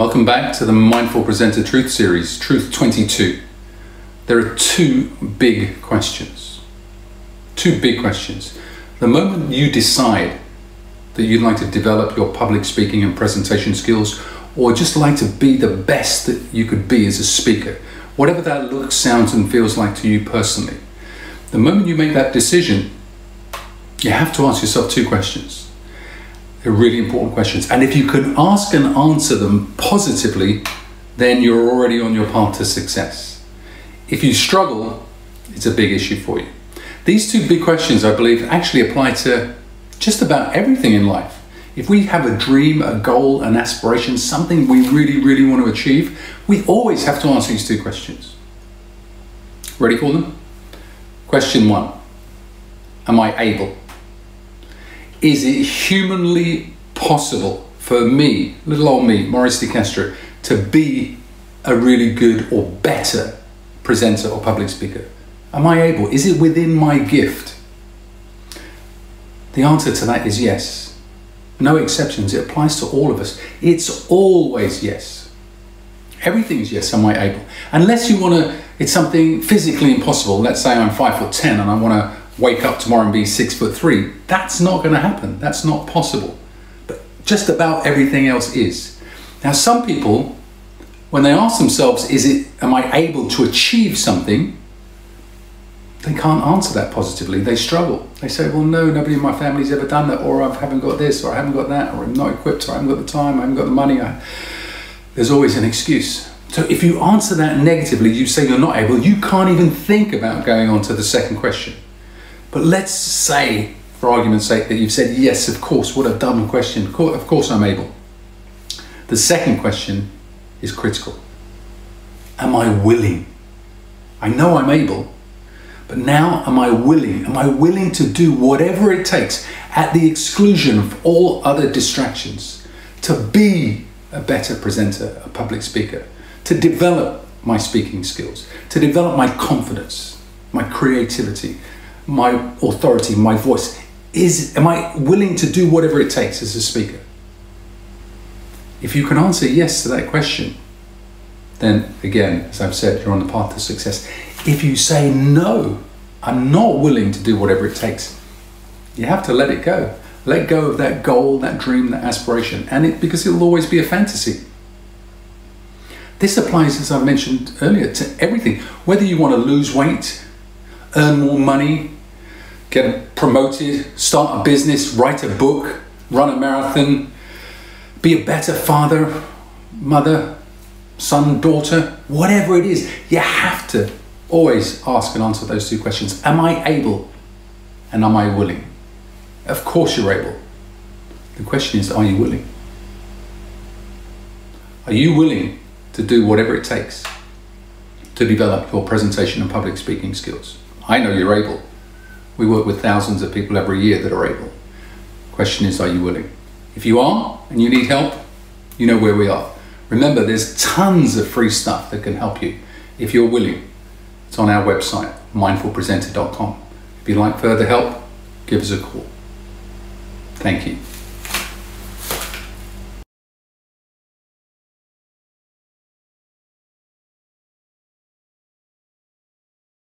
Welcome back to the Mindful Presenter Truth Series, Truth 22. There are two big questions. Two big questions. The moment you decide that you'd like to develop your public speaking and presentation skills, or just like to be the best that you could be as a speaker, whatever that looks, sounds, and feels like to you personally, the moment you make that decision, you have to ask yourself two questions. They're really important questions. And if you can ask and answer them positively, then you're already on your path to success. If you struggle, it's a big issue for you. These two big questions, I believe, actually apply to just about everything in life. If we have a dream, a goal, an aspiration, something we really, really want to achieve, we always have to answer these two questions. Ready for them? Question one Am I able? Is it humanly possible for me, little old me, Maurice de Castro, to be a really good or better presenter or public speaker? Am I able? Is it within my gift? The answer to that is yes. No exceptions. It applies to all of us. It's always yes. Everything's yes, am I able? Unless you want to, it's something physically impossible. Let's say I'm five foot ten and I want to wake up tomorrow and be six foot three. That's not going to happen. That's not possible. But just about everything else is. Now, some people, when they ask themselves, is it, am I able to achieve something? They can't answer that positively. They struggle. They say, well, no, nobody in my family's ever done that, or I haven't got this, or I haven't got that, or I'm not equipped, or I haven't got the time, I haven't got the money. I... There's always an excuse. So if you answer that negatively, you say you're not able, you can't even think about going on to the second question. But let's say, for argument's sake, that you've said, yes, of course, what a dumb question. Of course I'm able. The second question is critical. Am I willing? I know I'm able, but now am I willing? Am I willing to do whatever it takes at the exclusion of all other distractions to be a better presenter, a public speaker, to develop my speaking skills, to develop my confidence, my creativity, my authority, my voice? Is am I willing to do whatever it takes as a speaker? If you can answer yes to that question, then again, as I've said, you're on the path to success. If you say no, I'm not willing to do whatever it takes, you have to let it go. Let go of that goal, that dream, that aspiration, and it because it'll always be a fantasy. This applies, as I mentioned earlier, to everything. Whether you want to lose weight, earn more money, get promoted, start a business, write a book, run a marathon, be a better father, mother, son, daughter, whatever it is, you have to always ask and answer those two questions. Am I able and am I willing? Of course you're able. The question is, are you willing? Are you willing to do whatever it takes to develop your presentation and public speaking skills? I know you're able. We work with thousands of people every year that are able. Question is, are you willing? If you are and you need help, you know where we are. Remember, there's tons of free stuff that can help you if you're willing. It's on our website, mindfulpresenter.com. If you'd like further help, give us a call. Thank you.